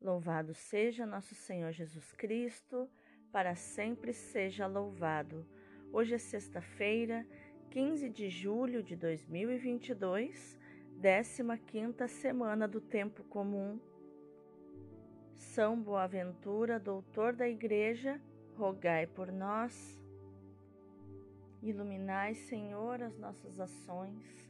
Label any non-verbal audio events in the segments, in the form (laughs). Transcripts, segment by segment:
Louvado seja nosso Senhor Jesus Cristo, para sempre seja louvado. Hoje é sexta-feira, 15 de julho de 2022, 15ª semana do tempo comum. São Boaventura, doutor da Igreja, rogai por nós. Iluminai, Senhor, as nossas ações,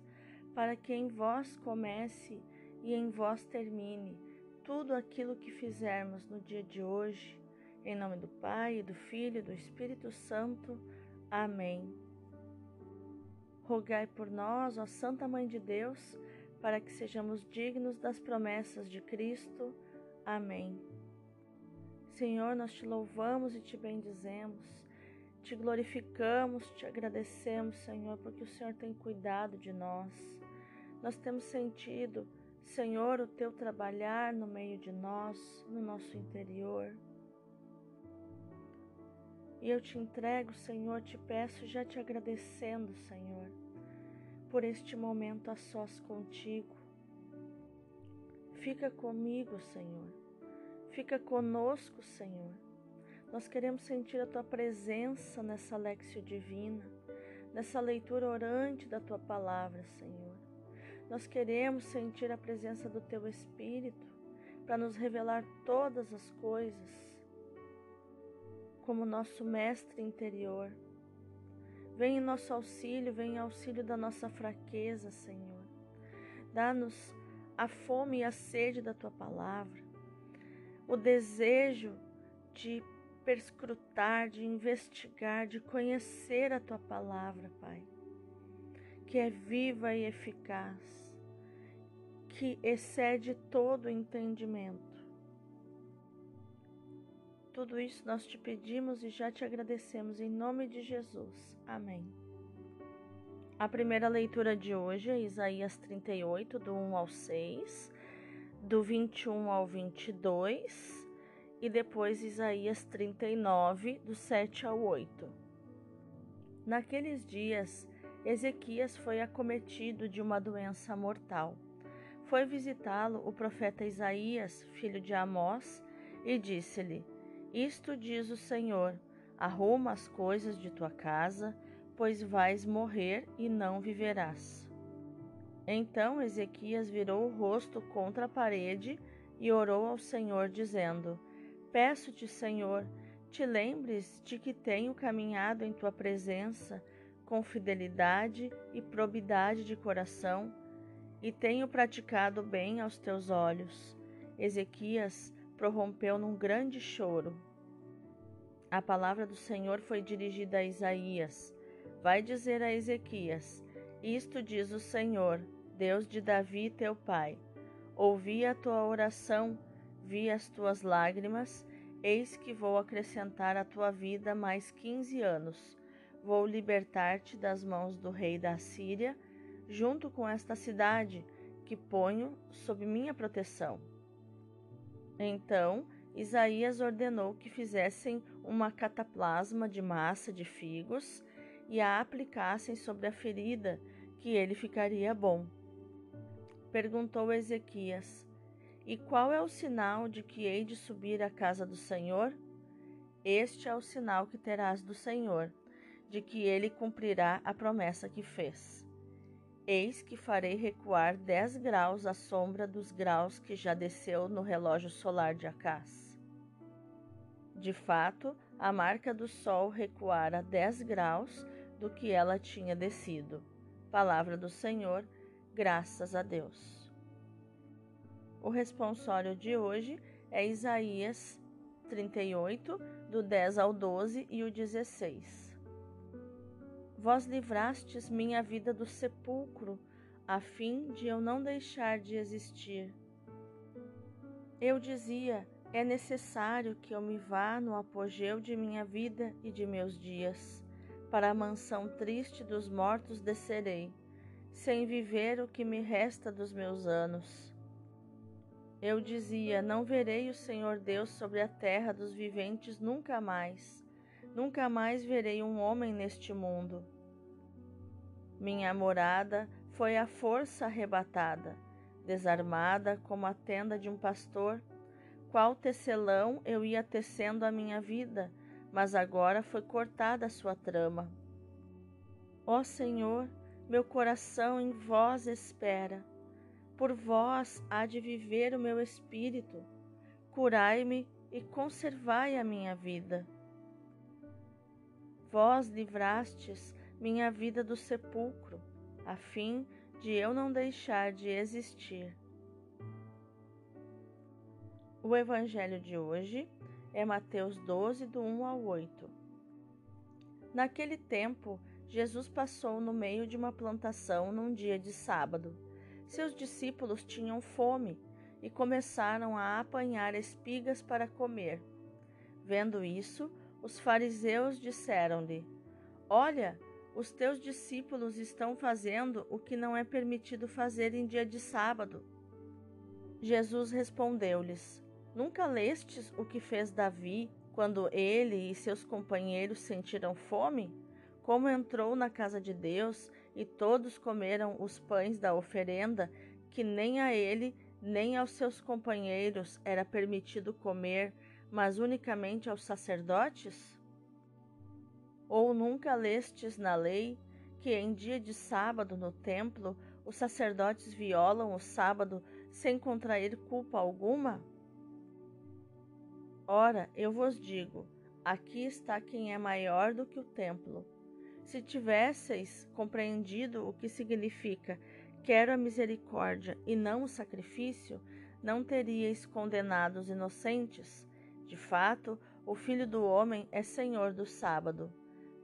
para que em vós comece e em vós termine tudo aquilo que fizermos no dia de hoje. Em nome do Pai, do Filho e do Espírito Santo. Amém. Rogai por nós, ó Santa Mãe de Deus, para que sejamos dignos das promessas de Cristo. Amém. Senhor, nós te louvamos e te bendizemos, te glorificamos, te agradecemos, Senhor, porque o Senhor tem cuidado de nós. Nós temos sentido Senhor, o teu trabalhar no meio de nós, no nosso interior. E eu te entrego, Senhor, te peço, já te agradecendo, Senhor, por este momento a sós contigo. Fica comigo, Senhor. Fica conosco, Senhor. Nós queremos sentir a tua presença nessa lexio divina, nessa leitura orante da tua palavra, Senhor. Nós queremos sentir a presença do Teu Espírito para nos revelar todas as coisas, como nosso Mestre interior. Vem em nosso auxílio, vem em auxílio da nossa fraqueza, Senhor. Dá-nos a fome e a sede da Tua palavra, o desejo de perscrutar, de investigar, de conhecer a Tua palavra, Pai que é viva e eficaz, que excede todo entendimento. Tudo isso nós te pedimos e já te agradecemos em nome de Jesus. Amém. A primeira leitura de hoje é Isaías 38, do 1 ao 6, do 21 ao 22 e depois Isaías 39, do 7 ao 8. Naqueles dias, Ezequias foi acometido de uma doença mortal. Foi visitá-lo o profeta Isaías, filho de Amós, e disse-lhe: Isto diz o Senhor: Arruma as coisas de tua casa, pois vais morrer e não viverás. Então Ezequias virou o rosto contra a parede e orou ao Senhor, dizendo: Peço-te, Senhor, te lembres de que tenho caminhado em tua presença com fidelidade e probidade de coração, e tenho praticado bem aos teus olhos. Ezequias prorrompeu num grande choro. A palavra do Senhor foi dirigida a Isaías. Vai dizer a Ezequias: Isto diz o Senhor, Deus de Davi, teu pai. Ouvi a tua oração, vi as tuas lágrimas, eis que vou acrescentar à tua vida mais quinze anos Vou libertar-te das mãos do rei da Síria, junto com esta cidade que ponho sob minha proteção. Então Isaías ordenou que fizessem uma cataplasma de massa de figos e a aplicassem sobre a ferida, que ele ficaria bom. Perguntou Ezequias: E qual é o sinal de que hei de subir à casa do Senhor? Este é o sinal que terás do Senhor de que ele cumprirá a promessa que fez. Eis que farei recuar dez graus a sombra dos graus que já desceu no relógio solar de Acás. De fato, a marca do sol recuara dez graus do que ela tinha descido. Palavra do Senhor, graças a Deus. O responsório de hoje é Isaías 38, do 10 ao 12 e o 16. Vós livrastes minha vida do sepulcro, a fim de eu não deixar de existir. Eu dizia: é necessário que eu me vá no apogeu de minha vida e de meus dias. Para a mansão triste dos mortos descerei, sem viver o que me resta dos meus anos. Eu dizia: Não verei o Senhor Deus sobre a terra dos viventes nunca mais. Nunca mais verei um homem neste mundo. Minha morada foi à força arrebatada, desarmada como a tenda de um pastor, qual tecelão eu ia tecendo a minha vida, mas agora foi cortada a sua trama. Ó Senhor, meu coração em vós espera. Por vós há de viver o meu espírito. Curai-me e conservai a minha vida. Vós livrastes minha vida do sepulcro, a fim de eu não deixar de existir. O evangelho de hoje é Mateus 12, do 1 ao 8. Naquele tempo, Jesus passou no meio de uma plantação num dia de sábado. Seus discípulos tinham fome e começaram a apanhar espigas para comer. Vendo isso, os fariseus disseram-lhe: Olha, os teus discípulos estão fazendo o que não é permitido fazer em dia de sábado. Jesus respondeu-lhes: Nunca lestes o que fez Davi quando ele e seus companheiros sentiram fome? como entrou na casa de Deus e todos comeram os pães da oferenda, que nem a ele nem aos seus companheiros era permitido comer, mas unicamente aos sacerdotes? Ou nunca lestes na lei que em dia de sábado no templo os sacerdotes violam o sábado sem contrair culpa alguma? Ora, eu vos digo: aqui está quem é maior do que o templo. Se tivesseis compreendido o que significa quero a misericórdia e não o sacrifício, não teríeis condenado os inocentes. De fato, o Filho do Homem é Senhor do sábado.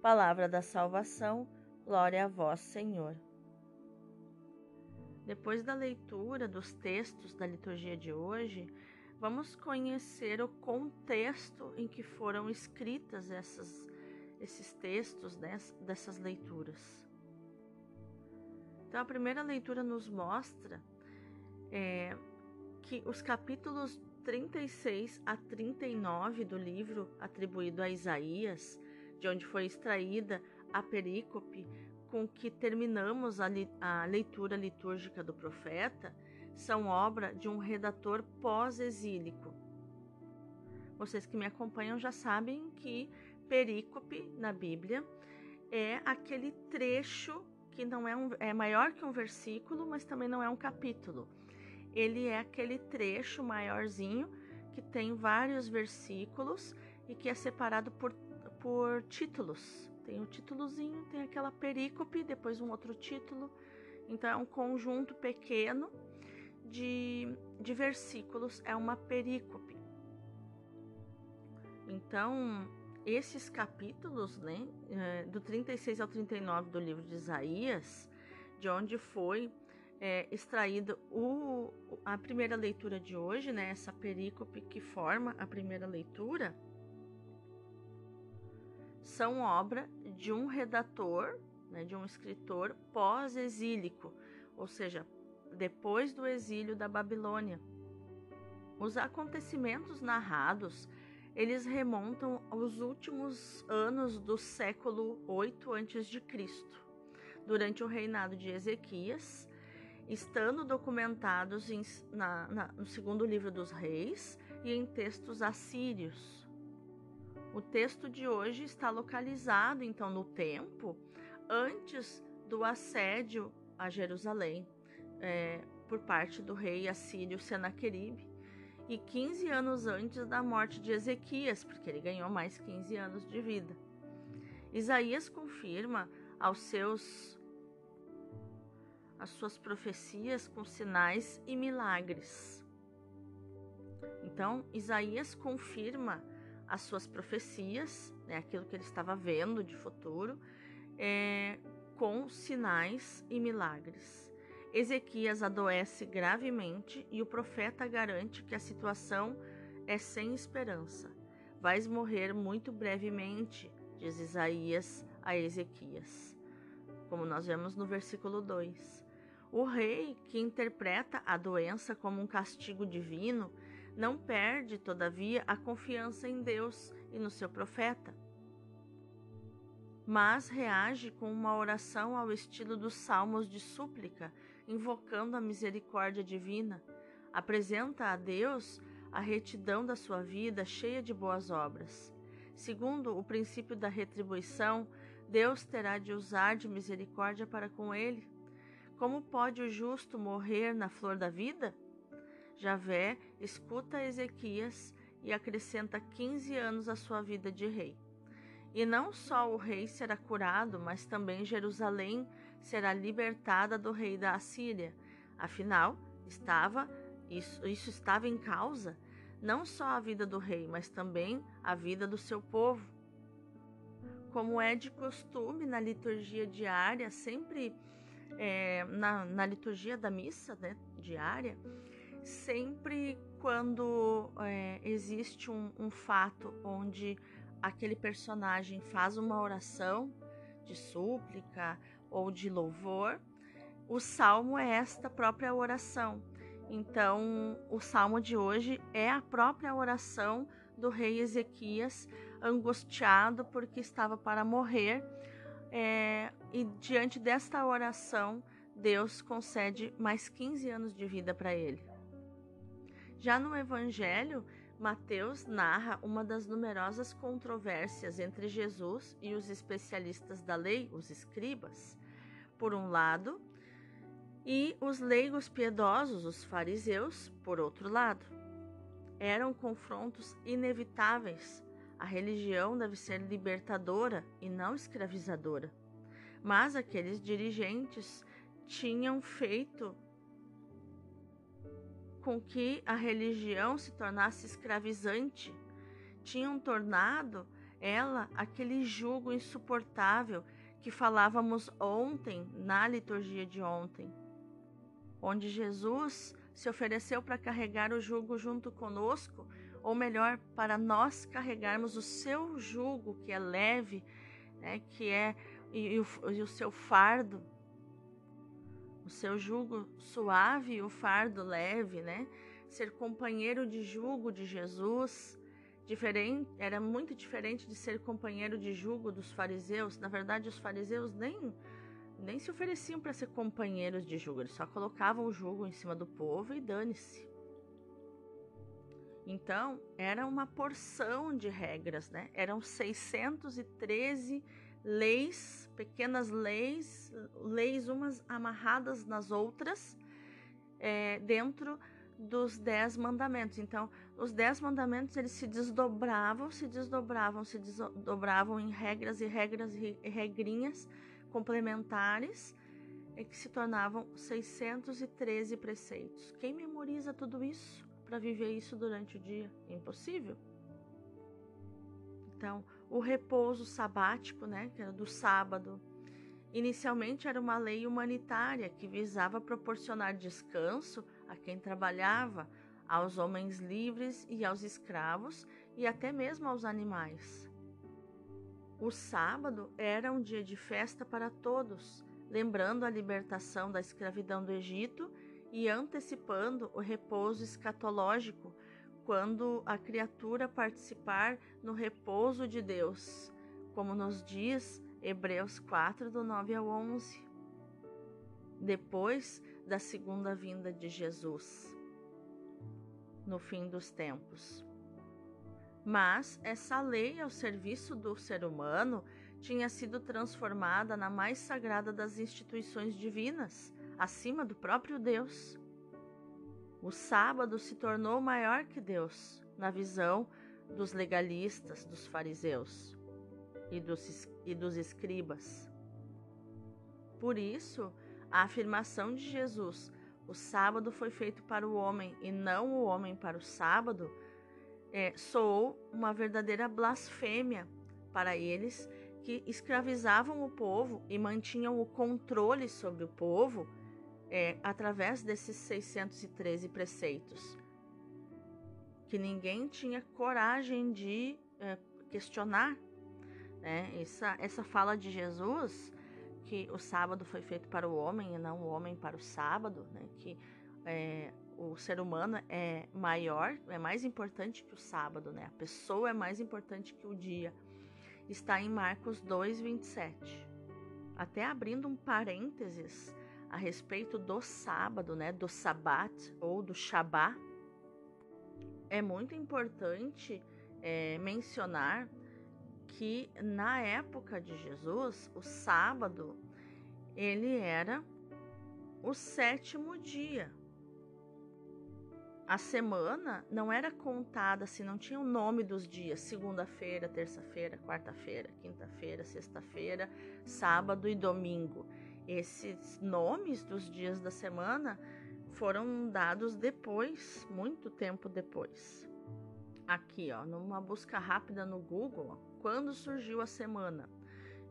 Palavra da salvação, glória a vós, Senhor. Depois da leitura dos textos da liturgia de hoje, vamos conhecer o contexto em que foram escritas essas esses textos dessas leituras. Então, a primeira leitura nos mostra é, que os capítulos 36 a 39 do livro atribuído a Isaías, de onde foi extraída a perícope com que terminamos a, li, a leitura litúrgica do profeta, são obra de um redator pós-exílico. Vocês que me acompanham já sabem que perícope na Bíblia é aquele trecho que não é, um, é maior que um versículo, mas também não é um capítulo. Ele é aquele trecho maiorzinho que tem vários versículos e que é separado por, por títulos. Tem o títulozinho, tem aquela perícope, depois um outro título. Então é um conjunto pequeno de, de versículos, é uma perícope. Então, esses capítulos, né, é, do 36 ao 39 do livro de Isaías, de onde foi é, extraída o, a primeira leitura de hoje, né, essa perícope que forma a primeira leitura, são obra de um redator, né, de um escritor pós-exílico, ou seja, depois do exílio da Babilônia. Os acontecimentos narrados eles remontam aos últimos anos do século 8 a.C., durante o reinado de Ezequias, estando documentados em, na, na, no segundo livro dos reis e em textos assírios. O texto de hoje está localizado, então, no tempo antes do assédio a Jerusalém é, por parte do rei assírio Senaqueribe e 15 anos antes da morte de Ezequias, porque ele ganhou mais 15 anos de vida. Isaías confirma aos seus as suas profecias com sinais e milagres. Então, Isaías confirma as suas profecias, né, aquilo que ele estava vendo de futuro, é, com sinais e milagres. Ezequias adoece gravemente e o profeta garante que a situação é sem esperança. Vais morrer muito brevemente, diz Isaías a Ezequias, como nós vemos no versículo 2. O rei, que interpreta a doença como um castigo divino, não perde, todavia, a confiança em Deus e no seu profeta, mas reage com uma oração ao estilo dos salmos de súplica invocando a misericórdia divina, apresenta a Deus a retidão da sua vida cheia de boas obras. Segundo o princípio da retribuição, Deus terá de usar de misericórdia para com ele. Como pode o justo morrer na flor da vida? Javé escuta Ezequias e acrescenta 15 anos à sua vida de rei. E não só o rei será curado, mas também Jerusalém será libertada do rei da Assíria. Afinal, estava isso, isso estava em causa não só a vida do rei, mas também a vida do seu povo. Como é de costume na liturgia diária, sempre é, na, na, liturgia da missa né, diária, sempre quando é, existe um, um fato onde aquele personagem faz uma oração de súplica ou de louvor, o salmo é esta própria oração. Então, o salmo de hoje é a própria oração do rei Ezequias, angustiado porque estava para morrer. É, e diante desta oração, Deus concede mais 15 anos de vida para ele. Já no Evangelho, Mateus narra uma das numerosas controvérsias entre Jesus e os especialistas da lei, os escribas. Por um lado, e os leigos piedosos, os fariseus, por outro lado. Eram confrontos inevitáveis. A religião deve ser libertadora e não escravizadora. Mas aqueles dirigentes tinham feito com que a religião se tornasse escravizante, tinham tornado ela aquele jugo insuportável que falávamos ontem na liturgia de ontem onde Jesus se ofereceu para carregar o jugo junto conosco, ou melhor, para nós carregarmos o seu jugo, que é leve, né, que é e, e, o, e o seu fardo, o seu jugo suave e o fardo leve, né? Ser companheiro de jugo de Jesus, diferente, era muito diferente de ser companheiro de jugo dos fariseus. Na verdade, os fariseus nem nem se ofereciam para ser companheiros de jugo, eles só colocavam o jugo em cima do povo e dane-se. Então, era uma porção de regras, né? Eram 613 leis, pequenas leis, leis umas amarradas nas outras, é, dentro dos dez mandamentos. Então, os dez mandamentos eles se desdobravam, se desdobravam, se desdobravam em regras e regras e regrinhas complementares é que se tornavam 613 preceitos. Quem memoriza tudo isso para viver isso durante o dia? Impossível. Então, o repouso sabático, né, que era do sábado, inicialmente era uma lei humanitária que visava proporcionar descanso a quem trabalhava, aos homens livres e aos escravos e até mesmo aos animais. O sábado era um dia de festa para todos, lembrando a libertação da escravidão do Egito e antecipando o repouso escatológico, quando a criatura participar no repouso de Deus, como nos diz Hebreus 4, do 9 ao 11. Depois da segunda vinda de Jesus, no fim dos tempos. Mas essa lei ao serviço do ser humano tinha sido transformada na mais sagrada das instituições divinas, acima do próprio Deus. O sábado se tornou maior que Deus, na visão dos legalistas, dos fariseus e dos, e dos escribas. Por isso, a afirmação de Jesus, o sábado foi feito para o homem e não o homem para o sábado, é, soou uma verdadeira blasfêmia para eles que escravizavam o povo e mantinham o controle sobre o povo é, através desses 613 preceitos, que ninguém tinha coragem de é, questionar. Né? Essa, essa fala de Jesus, que o sábado foi feito para o homem e não o homem para o sábado, né? que é, o ser humano é maior, é mais importante que o sábado, né? A pessoa é mais importante que o dia. Está em Marcos 2, 27. Até abrindo um parênteses a respeito do sábado, né? Do sabat ou do shabá. é muito importante é, mencionar que na época de Jesus, o sábado ele era o sétimo dia. A semana não era contada assim, não tinha o nome dos dias: segunda-feira, terça-feira, quarta-feira, quinta-feira, sexta-feira, sábado e domingo. Esses nomes dos dias da semana foram dados depois, muito tempo depois. Aqui, ó, numa busca rápida no Google, quando surgiu a semana?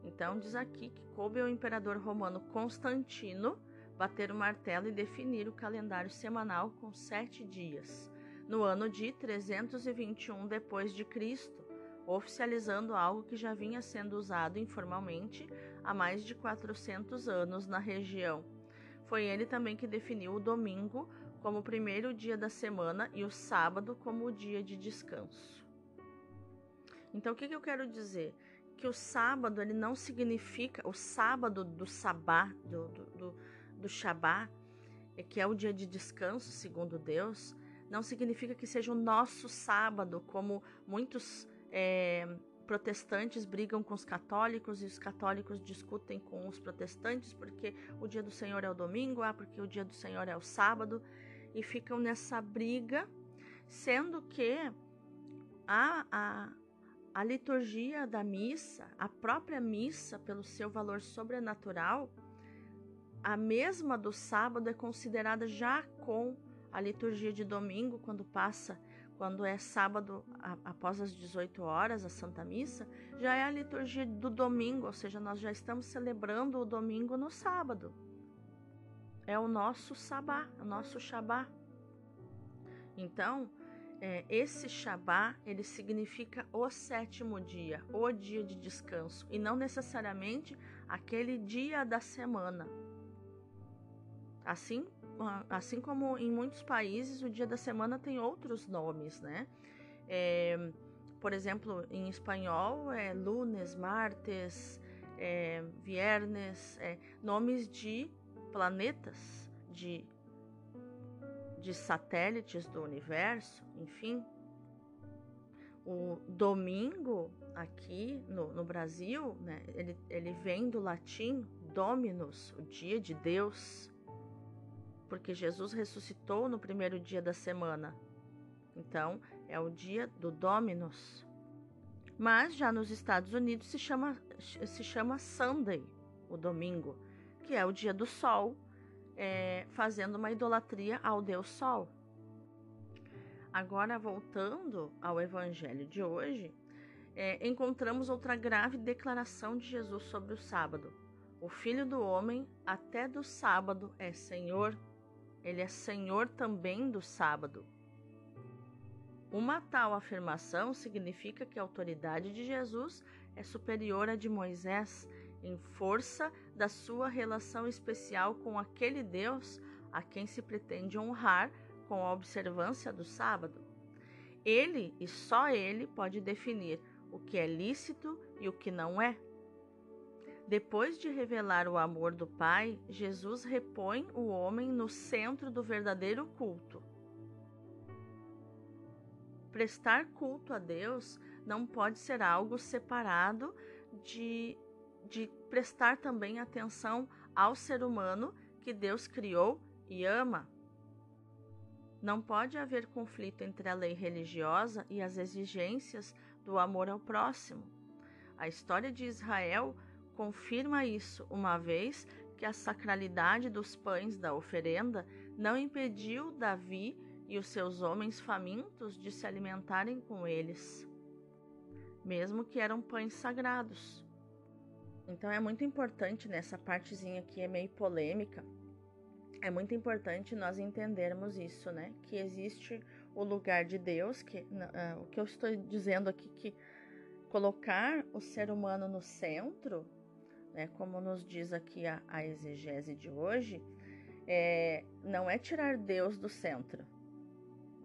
Então diz aqui que coube ao imperador romano Constantino bater o martelo e definir o calendário semanal com sete dias, no ano de 321 depois de Cristo, oficializando algo que já vinha sendo usado informalmente há mais de 400 anos na região. Foi ele também que definiu o domingo como o primeiro dia da semana e o sábado como o dia de descanso. Então, o que, que eu quero dizer? Que o sábado ele não significa o sábado do sabá, do, do, do, do Shabá, que é o dia de descanso, segundo Deus, não significa que seja o nosso sábado, como muitos é, protestantes brigam com os católicos e os católicos discutem com os protestantes porque o dia do Senhor é o domingo, ah, porque o dia do Senhor é o sábado, e ficam nessa briga, sendo que a, a, a liturgia da missa, a própria missa, pelo seu valor sobrenatural, a mesma do sábado é considerada já com a liturgia de domingo, quando passa quando é sábado a, após as 18 horas, a Santa Missa, já é a liturgia do domingo, ou seja, nós já estamos celebrando o domingo no sábado. É o nosso sabá, o nosso shabá. Então, é, esse shabá, ele significa o sétimo dia, o dia de descanso, e não necessariamente aquele dia da semana. Assim assim como em muitos países, o dia da semana tem outros nomes, né? É, por exemplo, em espanhol é lunes, martes, é, viernes, é, nomes de planetas, de, de satélites do universo, enfim. O domingo aqui no, no Brasil, né, ele, ele vem do latim dominus, o dia de Deus porque Jesus ressuscitou no primeiro dia da semana. Então, é o dia do Dominus. Mas já nos Estados Unidos se chama, se chama Sunday, o domingo, que é o dia do sol, é, fazendo uma idolatria ao Deus Sol. Agora, voltando ao Evangelho de hoje, é, encontramos outra grave declaração de Jesus sobre o sábado. O Filho do Homem, até do sábado, é Senhor ele é senhor também do sábado. Uma tal afirmação significa que a autoridade de Jesus é superior à de Moisés em força da sua relação especial com aquele Deus a quem se pretende honrar com a observância do sábado. Ele e só ele pode definir o que é lícito e o que não é. Depois de revelar o amor do Pai, Jesus repõe o homem no centro do verdadeiro culto. Prestar culto a Deus não pode ser algo separado de, de prestar também atenção ao ser humano que Deus criou e ama. Não pode haver conflito entre a lei religiosa e as exigências do amor ao próximo. A história de Israel confirma isso, uma vez que a sacralidade dos pães da oferenda não impediu Davi e os seus homens famintos de se alimentarem com eles, mesmo que eram pães sagrados. Então é muito importante nessa partezinha aqui, é meio polêmica. É muito importante nós entendermos isso, né? Que existe o lugar de Deus, que uh, o que eu estou dizendo aqui que colocar o ser humano no centro né, como nos diz aqui a, a exegese de hoje, é, não é tirar Deus do centro,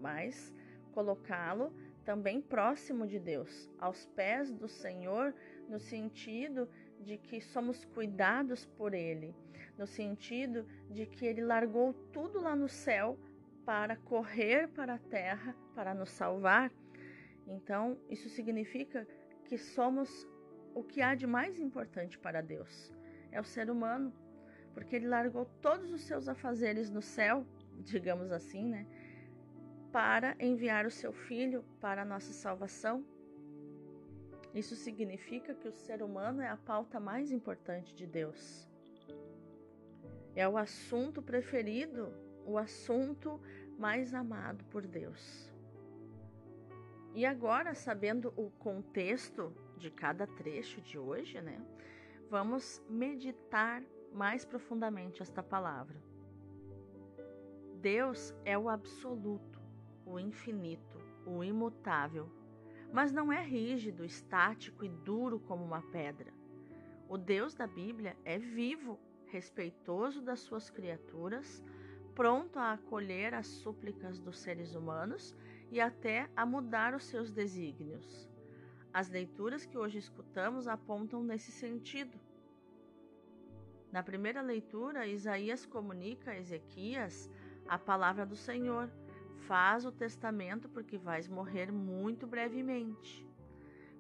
mas colocá-lo também próximo de Deus, aos pés do Senhor, no sentido de que somos cuidados por Ele, no sentido de que Ele largou tudo lá no céu para correr para a terra para nos salvar, então isso significa que somos o que há de mais importante para Deus. É o ser humano, porque ele largou todos os seus afazeres no céu, (laughs) digamos assim, né? Para enviar o seu filho para a nossa salvação. Isso significa que o ser humano é a pauta mais importante de Deus. É o assunto preferido, o assunto mais amado por Deus. E agora, sabendo o contexto de cada trecho de hoje, né? Vamos meditar mais profundamente esta palavra. Deus é o absoluto, o infinito, o imutável, mas não é rígido, estático e duro como uma pedra. O Deus da Bíblia é vivo, respeitoso das suas criaturas, pronto a acolher as súplicas dos seres humanos e até a mudar os seus desígnios. As leituras que hoje escutamos apontam nesse sentido. Na primeira leitura, Isaías comunica a Ezequias a palavra do Senhor. Faz o testamento porque vais morrer muito brevemente.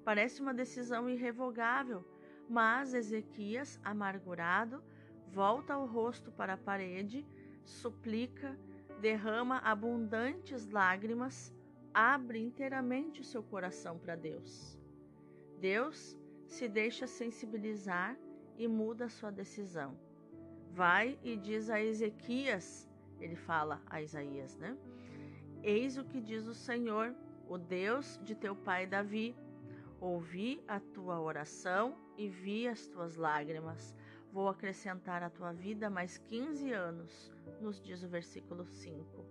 Parece uma decisão irrevogável, mas Ezequias, amargurado, volta o rosto para a parede, suplica, derrama abundantes lágrimas, abre inteiramente o seu coração para Deus. Deus se deixa sensibilizar e muda sua decisão. Vai e diz a Ezequias, ele fala a Isaías, né? Eis o que diz o Senhor, o Deus de teu pai Davi. Ouvi a tua oração e vi as tuas lágrimas. Vou acrescentar à tua vida mais 15 anos, nos diz o versículo 5.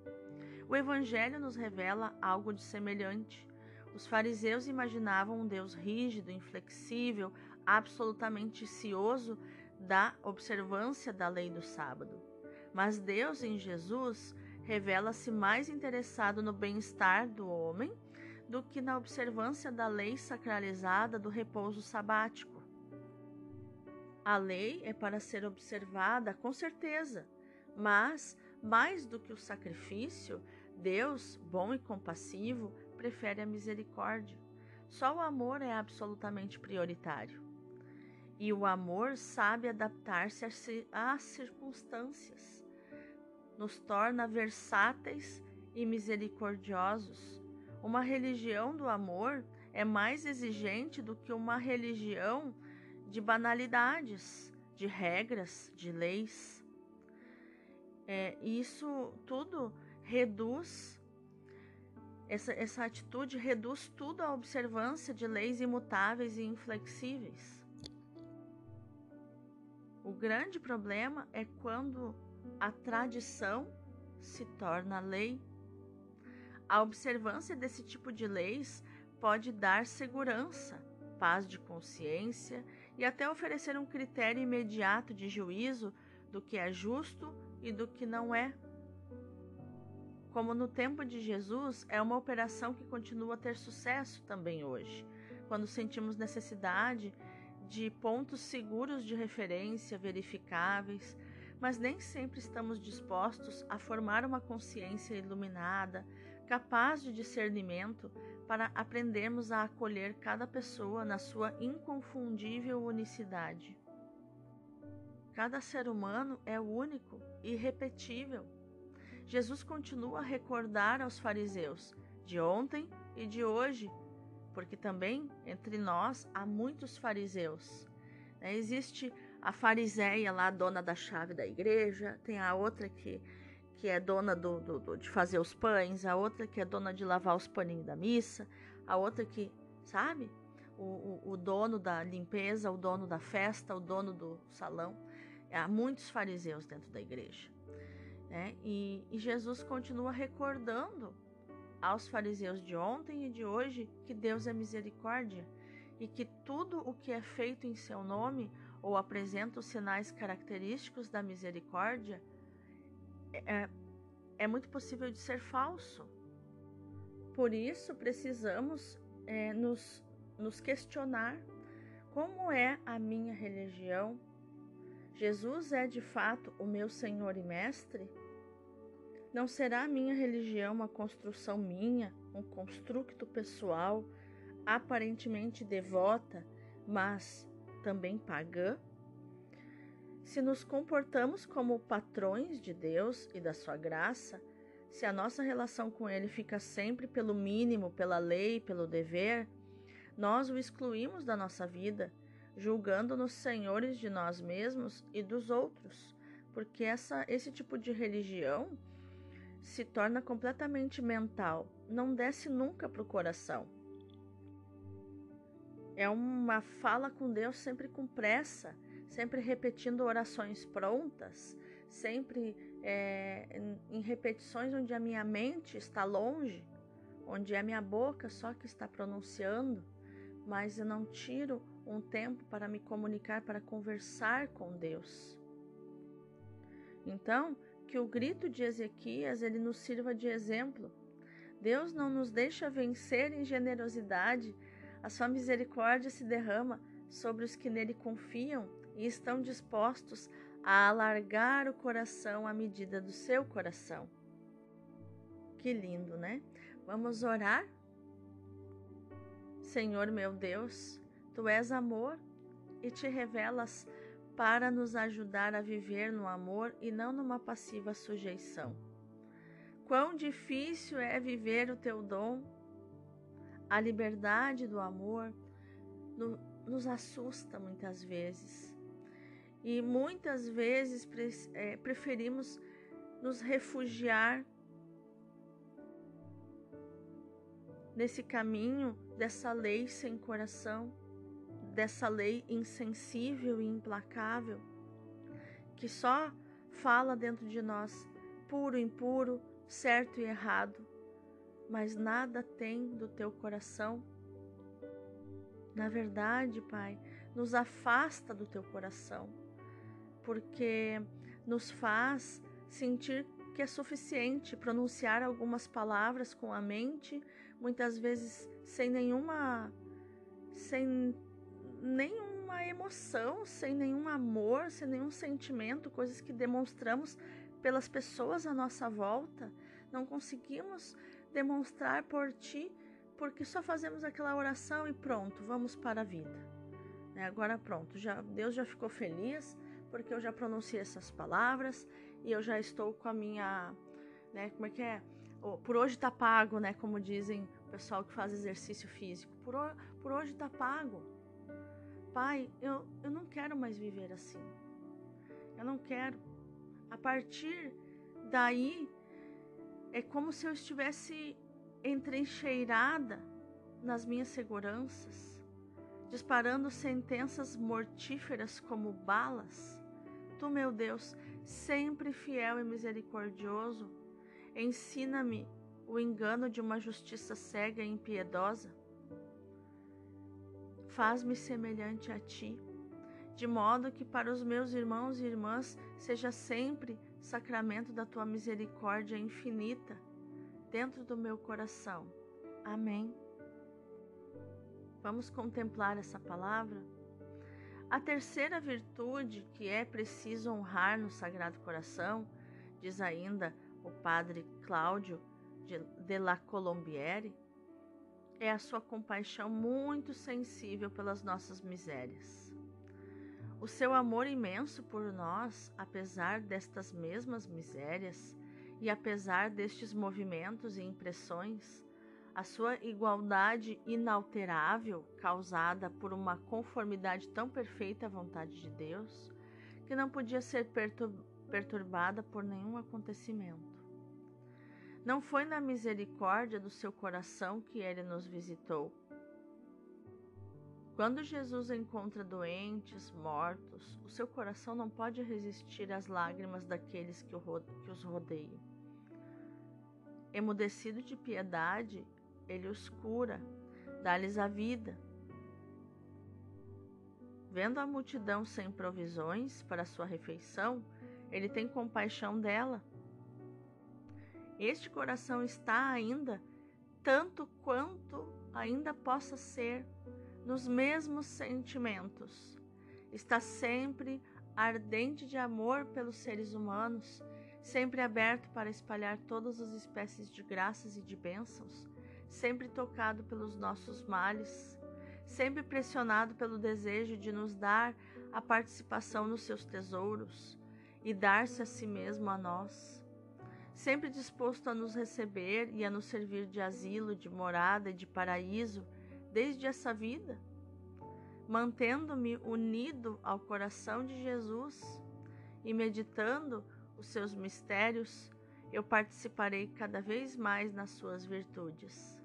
O Evangelho nos revela algo de semelhante. Os fariseus imaginavam um Deus rígido, inflexível, absolutamente cioso da observância da lei do sábado. Mas Deus, em Jesus, revela-se mais interessado no bem-estar do homem do que na observância da lei sacralizada do repouso sabático. A lei é para ser observada, com certeza, mas, mais do que o sacrifício, Deus, bom e compassivo, prefere a misericórdia. Só o amor é absolutamente prioritário. E o amor sabe adaptar-se às circunstâncias. Nos torna versáteis e misericordiosos. Uma religião do amor é mais exigente do que uma religião de banalidades, de regras, de leis. É, isso tudo reduz essa, essa atitude reduz tudo à observância de leis imutáveis e inflexíveis. O grande problema é quando a tradição se torna lei. A observância desse tipo de leis pode dar segurança, paz de consciência e até oferecer um critério imediato de juízo do que é justo e do que não é como no tempo de Jesus, é uma operação que continua a ter sucesso também hoje, quando sentimos necessidade de pontos seguros de referência, verificáveis, mas nem sempre estamos dispostos a formar uma consciência iluminada, capaz de discernimento, para aprendermos a acolher cada pessoa na sua inconfundível unicidade. Cada ser humano é único, irrepetível Jesus continua a recordar aos fariseus de ontem e de hoje, porque também entre nós há muitos fariseus. Né? Existe a fariseia lá, dona da chave da igreja, tem a outra que, que é dona do, do, do, de fazer os pães, a outra que é dona de lavar os paninhos da missa, a outra que, sabe? O, o, o dono da limpeza, o dono da festa, o dono do salão. Há muitos fariseus dentro da igreja. Né? E, e Jesus continua recordando aos fariseus de ontem e de hoje que Deus é misericórdia e que tudo o que é feito em seu nome ou apresenta os sinais característicos da misericórdia é, é muito possível de ser falso. Por isso, precisamos é, nos, nos questionar como é a minha religião, Jesus é de fato o meu Senhor e Mestre? Não será a minha religião uma construção minha, um construto pessoal, aparentemente devota, mas também pagã? Se nos comportamos como patrões de Deus e da sua graça, se a nossa relação com Ele fica sempre pelo mínimo, pela lei, pelo dever, nós o excluímos da nossa vida, julgando-nos senhores de nós mesmos e dos outros, porque essa, esse tipo de religião se torna completamente mental, não desce nunca para o coração. É uma fala com Deus sempre com pressa sempre repetindo orações prontas, sempre é, em, repetições onde a minha mente está longe, onde é a minha boca só que está pronunciando, mas eu não tiro um tempo para me comunicar, para conversar com Deus. Então, que o grito de Ezequias ele nos sirva de exemplo. Deus não nos deixa vencer em generosidade, a sua misericórdia se derrama sobre os que nele confiam e estão dispostos a alargar o coração à medida do seu coração. Que lindo, né? Vamos orar? Senhor meu Deus, tu és amor e te revelas para nos ajudar a viver no amor e não numa passiva sujeição. Quão difícil é viver o teu dom, a liberdade do amor no, nos assusta muitas vezes. E muitas vezes é, preferimos nos refugiar nesse caminho dessa lei sem coração, dessa lei insensível e implacável, que só fala dentro de nós puro, impuro, certo e errado, mas nada tem do teu coração. Na verdade, Pai, nos afasta do teu coração porque nos faz sentir que é suficiente pronunciar algumas palavras com a mente, muitas vezes sem nenhuma sem nenhuma emoção, sem nenhum amor, sem nenhum sentimento, coisas que demonstramos pelas pessoas à nossa volta, não conseguimos demonstrar por ti, porque só fazemos aquela oração e pronto, vamos para a vida. Né? Agora pronto, já Deus já ficou feliz, porque eu já pronunciei essas palavras e eu já estou com a minha, né, como é que é? Por hoje tá pago, né, como dizem o pessoal que faz exercício físico. Por, por hoje tá pago. Pai, eu, eu não quero mais viver assim. Eu não quero. A partir daí, é como se eu estivesse entrincheirada nas minhas seguranças, disparando sentenças mortíferas como balas Tu, meu Deus, sempre fiel e misericordioso, ensina-me o engano de uma justiça cega e impiedosa. Faz-me semelhante a ti, de modo que para os meus irmãos e irmãs seja sempre sacramento da tua misericórdia infinita dentro do meu coração. Amém. Vamos contemplar essa palavra? A terceira virtude que é preciso honrar no Sagrado Coração, diz ainda o padre Cláudio de la Colombiere, é a sua compaixão muito sensível pelas nossas misérias. O seu amor imenso por nós, apesar destas mesmas misérias e apesar destes movimentos e impressões, a sua igualdade inalterável, causada por uma conformidade tão perfeita à vontade de Deus, que não podia ser perturbada por nenhum acontecimento. Não foi na misericórdia do seu coração que ele nos visitou. Quando Jesus encontra doentes, mortos, o seu coração não pode resistir às lágrimas daqueles que, os rodeiam. Emudecido de piedade, ele os cura, dá-lhes a vida. Vendo a multidão sem provisões para sua refeição, ele tem compaixão dela. Este coração está ainda, tanto quanto ainda possa ser, nos mesmos sentimentos. Está sempre ardente de amor pelos seres humanos, sempre aberto para espalhar todas as espécies de graças e de bênçãos, sempre tocado pelos nossos males, sempre pressionado pelo desejo de nos dar a participação nos seus tesouros e dar-se a si mesmo a nós, sempre disposto a nos receber e a nos servir de asilo, de morada e de paraíso desde essa vida, mantendo-me unido ao coração de Jesus e meditando os seus mistérios, eu participarei cada vez mais nas suas virtudes.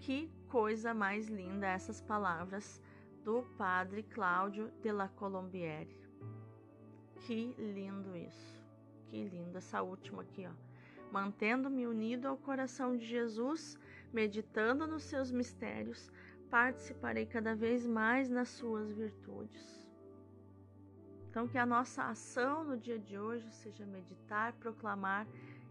Que coisa mais linda essas palavras do Padre Cláudio de la Colombiere. Que lindo isso. Que lindo essa última aqui, ó. Mantendo-me unido ao coração de Jesus, meditando nos seus mistérios, participarei cada vez mais nas suas virtudes. Então, que a nossa ação no dia de hoje seja meditar, proclamar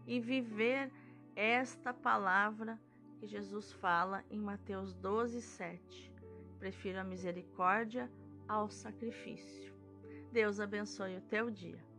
e viver esta palavra que Jesus fala em Mateus 12, 7. Prefiro a misericórdia ao sacrifício. Deus abençoe o teu dia.